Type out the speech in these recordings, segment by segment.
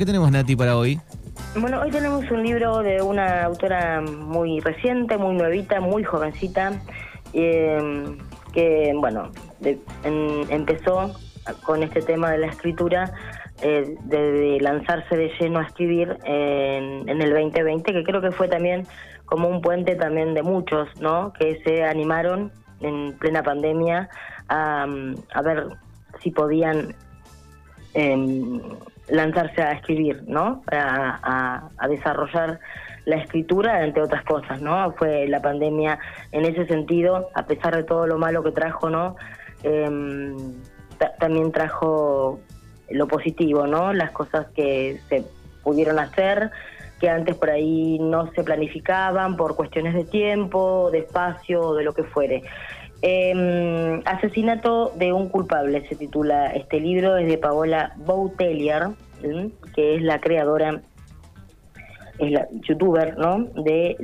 ¿qué tenemos, Nati, para hoy? Bueno, hoy tenemos un libro de una autora muy reciente, muy nuevita, muy jovencita, eh, que, bueno, empezó con este tema de la escritura, eh, de, lanzarse de lleno a escribir en, en, el 2020, que creo que fue también como un puente también de muchos, ¿no? Que se animaron en plena pandemia a, a ver si podían eh, lanzarse a escribir, ¿no? A, a, desarrollar la escritura, entre otras cosas, ¿no? Fue la pandemia en ese sentido, a pesar de todo lo malo que trajo, ¿no? Em, también trajo lo positivo, ¿no? Las cosas que se pudieron hacer, que antes por ahí no se planificaban por cuestiones de tiempo, de espacio de lo que fuere. Eh, Asesinato de un culpable se titula este libro, es de Paola Boutelier, que es la creadora, es la youtuber, ¿no? De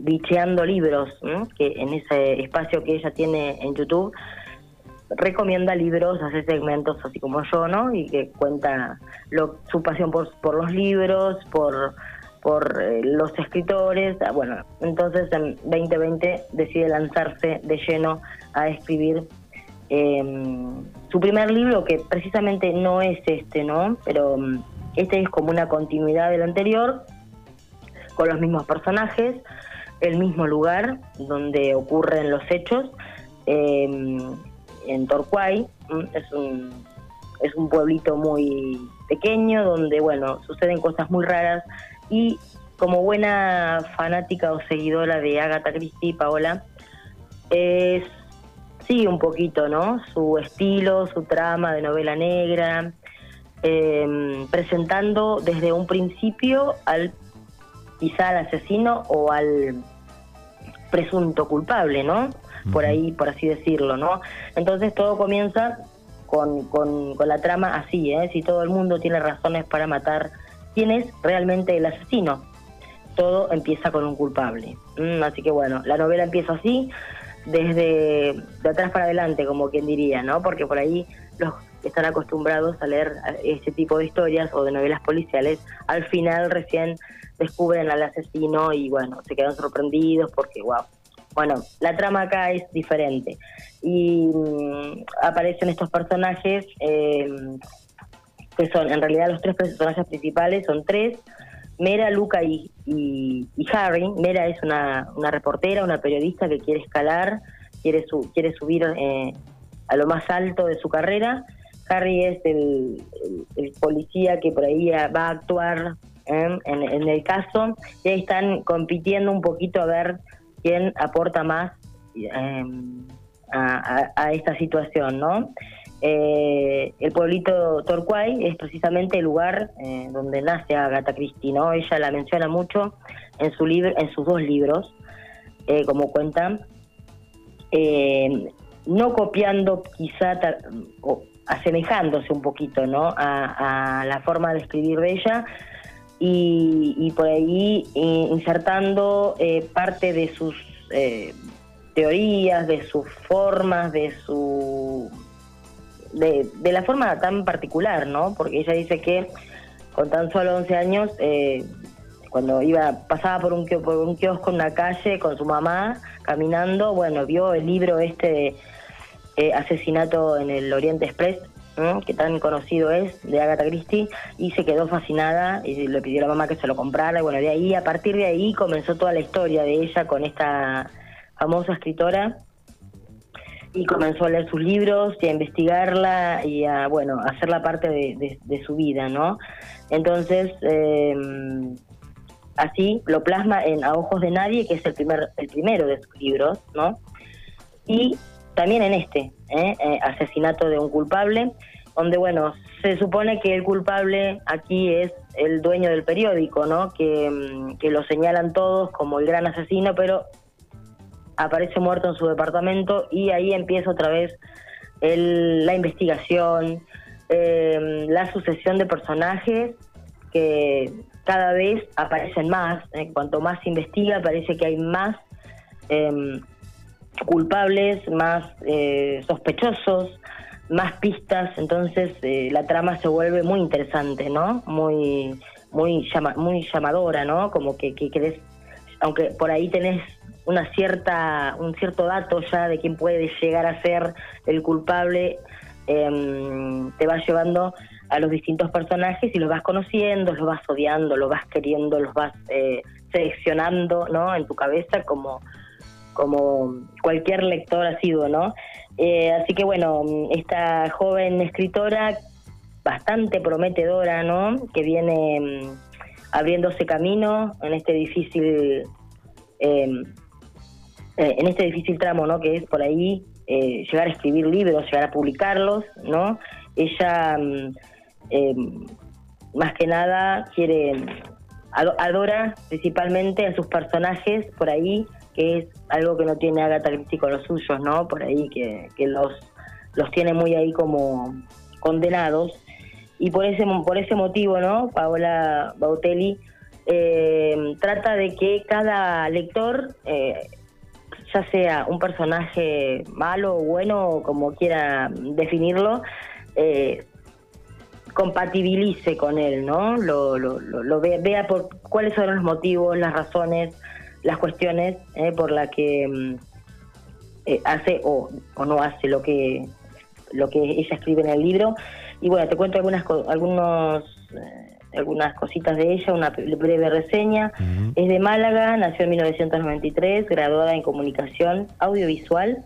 Bicheando Libros, que en ese espacio que ella tiene en YouTube recomienda libros, hace segmentos así como yo, ¿no? Y que cuenta lo, su pasión por, por los libros, por por eh, los escritores. Ah, bueno, entonces en 2020 decide lanzarse de lleno a escribir em, su primer libro, que precisamente no es este, ¿no? Pero mm, este es como una continuidad del anterior, con los mismos personajes, el mismo lugar donde ocurren los hechos, em, en Torquay, es un, es un pueblito muy pequeño donde, bueno, suceden cosas muy raras y como buena fanática o seguidora de Agatha Christie, Paola, es sí un poquito, ¿no? Su estilo, su trama de novela negra, em, presentando desde un principio al quizá al asesino o al presunto culpable, ¿no? Por ahí, por así decirlo, ¿no? Entonces todo comienza con, con, con la trama así, ¿eh? Si todo el mundo tiene razones para matar quién es realmente el asesino. Todo empieza con un culpable. Mm, así que bueno, la novela empieza así, desde de atrás para adelante, como quien diría, ¿no? Porque por ahí los que están acostumbrados a leer este tipo de historias o de novelas policiales, al final recién descubren al asesino y bueno, se quedan sorprendidos porque, wow. Bueno, la trama acá es diferente. Y mm, aparecen estos personajes eh, que son en realidad los tres personajes principales, son tres, Mera, Luca y, y, Harry. Mera es una, una, reportera, una periodista que quiere escalar, quiere, su, quiere subir eh, a lo más alto de su carrera. Harry es el, policía que por ahí va a actuar ¿eh? en, el caso y ahí están compitiendo un poquito a ver quién aporta más eh, a, a, esta situación, ¿no? Eh, el pueblito Torquay es precisamente el lugar eh, donde nace Agatha Christie, ¿no? Ella la menciona mucho en su libro, en sus dos libros, eh, como cuentan, no copiando quizá o asemejándose un poquito, ¿no? A, la forma de escribir de ella y, por ahí insertando parte de sus teorías, de sus formas, de su de, de la forma tan particular, ¿no? Porque ella dice que con tan solo 11 años, eh, cuando iba pasaba por un, por un kiosco en una calle con su mamá caminando, bueno, vio el libro este de eh, Asesinato en el Oriente Express, que tan conocido es, de Agatha Christie, y se quedó fascinada y le pidió a la mamá que se lo comprara. Y bueno, de ahí, a partir de ahí comenzó toda la historia de ella con esta famosa escritora y comenzó a leer sus libros y a investigarla y a, bueno, a hacerla parte de, su vida, ¿no? Entonces, em, así lo plasma en A Ojos de Nadie, que es el, primer, el primero de sus libros, ¿no? Y también en este, ¿eh? Eh, Asesinato de un culpable, donde, bueno, se supone que el culpable aquí es el dueño del periódico, ¿no? Que, em, que lo señalan todos como el gran asesino, pero aparece muerto en su departamento y ahí empieza otra vez la investigación, eh, la sucesión de personajes que cada vez aparecen más. En cuanto más se investiga, parece que hay más em, culpables, más eh, sospechosos, más pistas, entonces eh, la trama se vuelve muy interesante, ¿no? Muy muy llama, muy llamadora, ¿no? Como que, que aunque por ahí tenés una cierta un cierto dato ya de quién puede llegar a ser el culpable, em, te va llevando a los distintos personajes y los vas conociendo, los vas odiando, los vas queriendo, los vas eh, seleccionando, ¿no? En tu cabeza como como cualquier lector ha sido, ¿no? Eh, así que bueno, esta joven escritora bastante prometedora, ¿no? Que viene mm, abriéndose camino en este difícil em, eh, en este difícil tramo, ¿no? Que es por ahí eh, llegar a escribir libros, llegar a publicarlos, ¿no? Ella mm, em, más que nada quiere adora principalmente a sus personajes por ahí, que es algo que no tiene Agatha Christie con los suyos, ¿no? Por ahí que, que los los tiene muy ahí como condenados y por ese por ese motivo no Paola Bautelli eh, trata de que cada lector eh, ya sea un personaje malo o bueno como quiera definirlo eh, compatibilice con él no lo, lo, lo, vea, por cuáles son los motivos las razones las cuestiones por las que mm, hace o, o no hace lo que lo que ella escribe en el libro. Y bueno, te cuento algunas algunos eh, algunas cositas de ella, una breve reseña. Es de Málaga, nació en 1993, graduada en comunicación audiovisual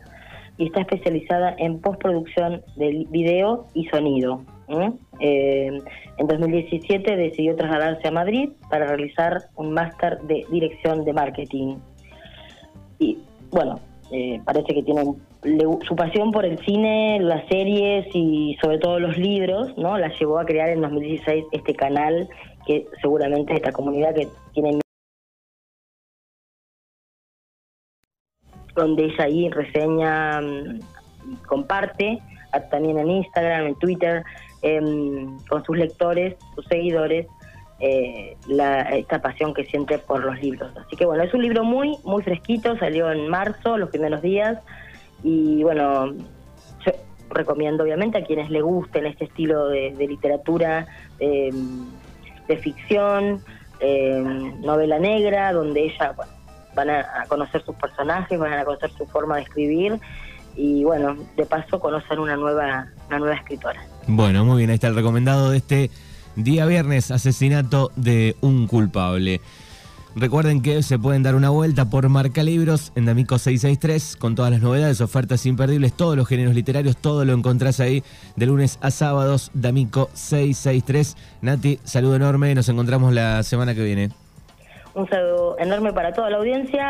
y está especializada en postproducción de video y sonido. Eh, en 2017 decidió trasladarse a Madrid para realizar un máster de dirección de marketing. Y bueno, eh, parece que tiene su pasión por el cine, las series y sobre todo los libros, ¿no? La llevó a crear en 2016 este canal que seguramente esta comunidad que tiene donde ella ahí reseña, mm, comparte, también en Instagram, en Twitter, em, con sus lectores, sus seguidores, eh, la, esta pasión que siente por los libros. Así que bueno, es un libro muy, muy fresquito, salió en marzo, los primeros días, y bueno, yo recomiendo obviamente a quienes le gusten este estilo de, literatura, de ficción, novela negra, donde ella van a, conocer sus personajes, van a conocer su forma de escribir y bueno, de paso conocer una nueva, una nueva escritora. Bueno, muy bien, ahí está el recomendado de este Día viernes, asesinato de un culpable. Recuerden que se pueden dar una vuelta por Marca Libros en D'Amico 663 con todas las novedades, ofertas imperdibles, todos los géneros literarios, todo lo encontrás ahí de lunes a sábados, D'Amico 663. Nati, saludo enorme, nos encontramos la semana que viene. Un saludo enorme para toda la audiencia.